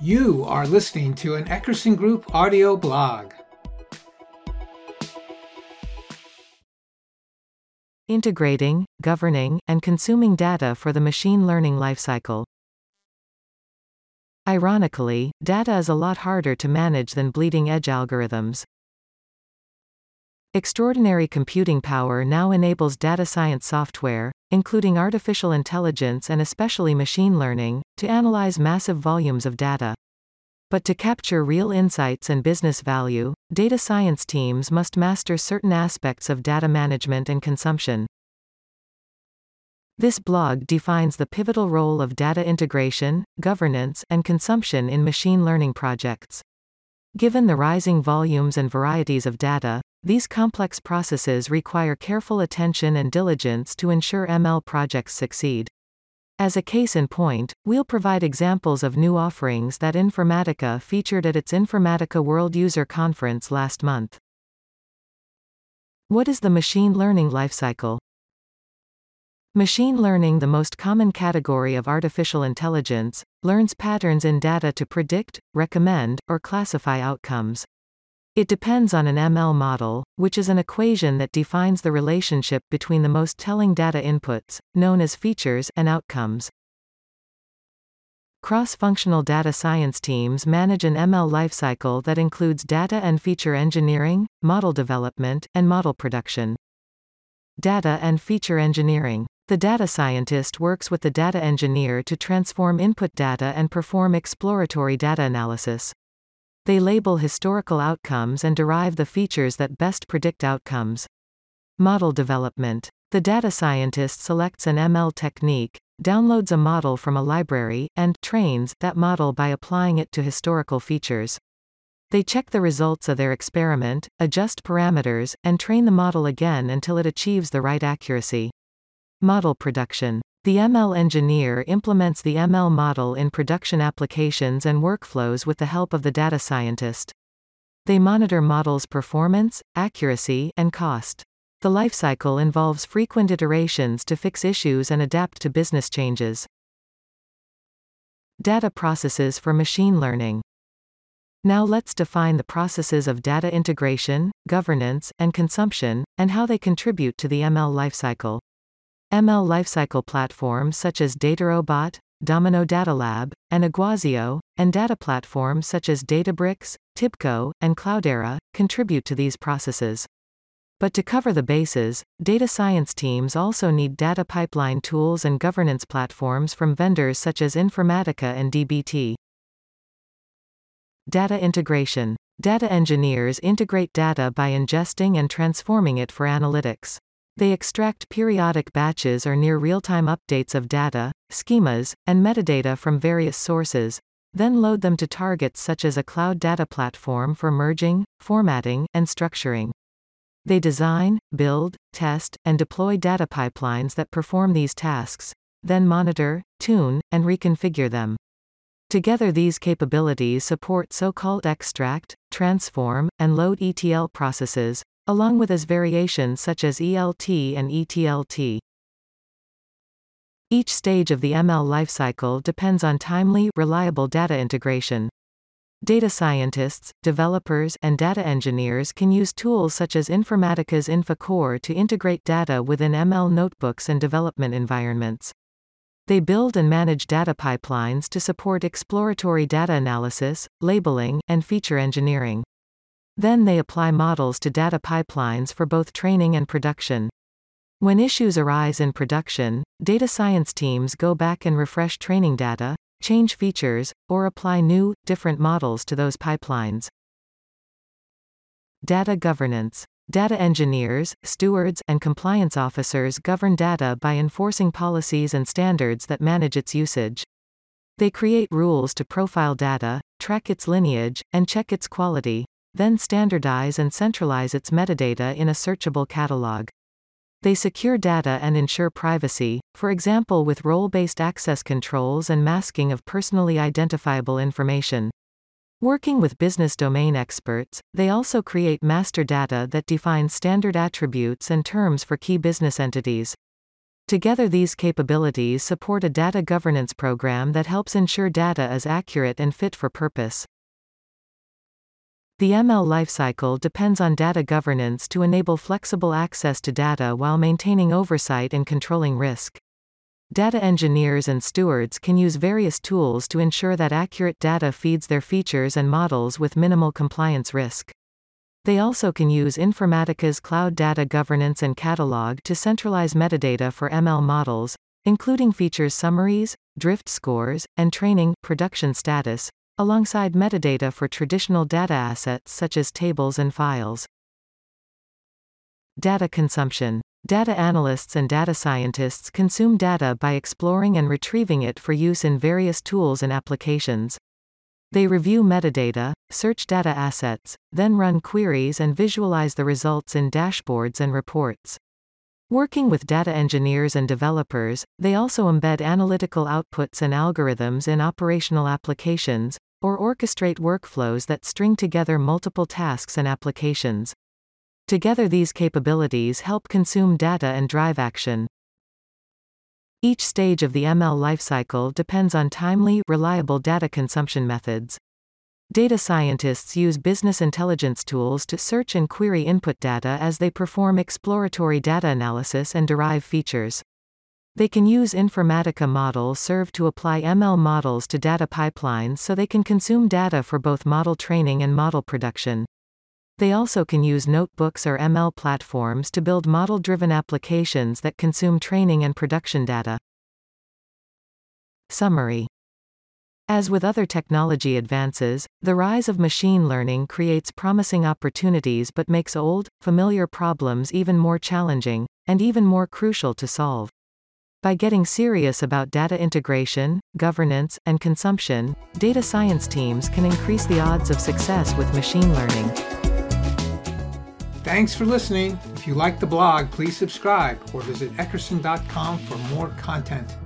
You are listening to an Eckerson Group audio blog. Integrating, governing, and consuming data for the machine learning lifecycle. Ironically, data is a lot harder to manage than bleeding edge algorithms. Extraordinary computing power now enables data science software, including artificial intelligence and especially machine learning, to analyze massive volumes of data. But to capture real insights and business value, data science teams must master certain aspects of data management and consumption. This blog defines the pivotal role of data integration, governance, and consumption in machine learning projects. Given the rising volumes and varieties of data, these complex processes require careful attention and diligence to ensure ML projects succeed. As a case in point, we'll provide examples of new offerings that Informatica featured at its Informatica World User Conference last month. What is the machine learning lifecycle? Machine learning, the most common category of artificial intelligence, learns patterns in data to predict, recommend, or classify outcomes. It depends on an ML model, which is an equation that defines the relationship between the most telling data inputs, known as features, and outcomes. Cross-functional data science teams manage an ML lifecycle that includes data and feature engineering, model development, and model production. Data and feature engineering. The data scientist works with the data engineer to transform input data and perform exploratory data analysis. They label historical outcomes and derive the features that best predict outcomes. Model development. The data scientist selects an ML technique, downloads a model from a library, and trains that model by applying it to historical features. They check the results of their experiment, adjust parameters, and train the model again until it achieves the right accuracy. Model production. The ML engineer implements the ML model in production applications and workflows with the help of the data scientist. They monitor models' performance, accuracy, and cost. The lifecycle involves frequent iterations to fix issues and adapt to business changes. Data processes for machine learning. Now let's define the processes of data integration, governance, and consumption, and how they contribute to the ML lifecycle. ML lifecycle platforms such as DataRobot, Domino Data Lab, and Iguazio, and data platforms such as Databricks, TIBCO, and Cloudera, contribute to these processes. But to cover the bases, data science teams also need data pipeline tools and governance platforms from vendors such as Informatica and DBT. Data integration. Data engineers integrate data by ingesting and transforming it for analytics. They extract periodic batches or near real-time updates of data, schemas, and metadata from various sources, then load them to targets such as a cloud data platform for merging, formatting, and structuring. They design, build, test, and deploy data pipelines that perform these tasks, then monitor, tune, and reconfigure them. Together these capabilities support so-called extract, transform, and load ETL processes, along with as variations such as ELT and ETLT. Each stage of the ML lifecycle depends on timely, reliable data integration. Data scientists, developers, and data engineers can use tools such as Informatica's INFACore to integrate data within ML notebooks and development environments. They build and manage data pipelines to support exploratory data analysis, labeling, and feature engineering. Then they apply models to data pipelines for both training and production. When issues arise in production, data science teams go back and refresh training data, change features, or apply new, different models to those pipelines. Data governance. Data engineers, stewards, and compliance officers govern data by enforcing policies and standards that manage its usage. They create rules to profile data, track its lineage, and check its quality then standardize and centralize its metadata in a searchable catalog. They secure data and ensure privacy, for example with role-based access controls and masking of personally identifiable information. Working with business domain experts, they also create master data that defines standard attributes and terms for key business entities. Together these capabilities support a data governance program that helps ensure data is accurate and fit for purpose. The ML lifecycle depends on data governance to enable flexible access to data while maintaining oversight and controlling risk. Data engineers and stewards can use various tools to ensure that accurate data feeds their features and models with minimal compliance risk. They also can use Informatica's Cloud Data Governance and Catalog to centralize metadata for ML models, including features summaries, drift scores, and training production status, alongside metadata for traditional data assets such as tables and files. Data consumption. Data analysts and data scientists consume data by exploring and retrieving it for use in various tools and applications. They review metadata, search data assets, then run queries and visualize the results in dashboards and reports. Working with data engineers and developers, they also embed analytical outputs and algorithms in operational applications, or orchestrate workflows that string together multiple tasks and applications. Together these capabilities help consume data and drive action. Each stage of the ML lifecycle depends on timely, reliable data consumption methods. Data scientists use business intelligence tools to search and query input data as they perform exploratory data analysis and derive features. They can use Informatica Model Serve to apply ML models to data pipelines so they can consume data for both model training and model production. They also can use notebooks or ML platforms to build model-driven applications that consume training and production data. Summary as with other technology advances, the rise of machine learning creates promising opportunities but makes old, familiar problems even more challenging, and even more crucial to solve. By getting serious about data integration, governance, and consumption, data science teams can increase the odds of success with machine learning. Thanks for listening. If you like the blog, please subscribe or visit eckerson.com for more content.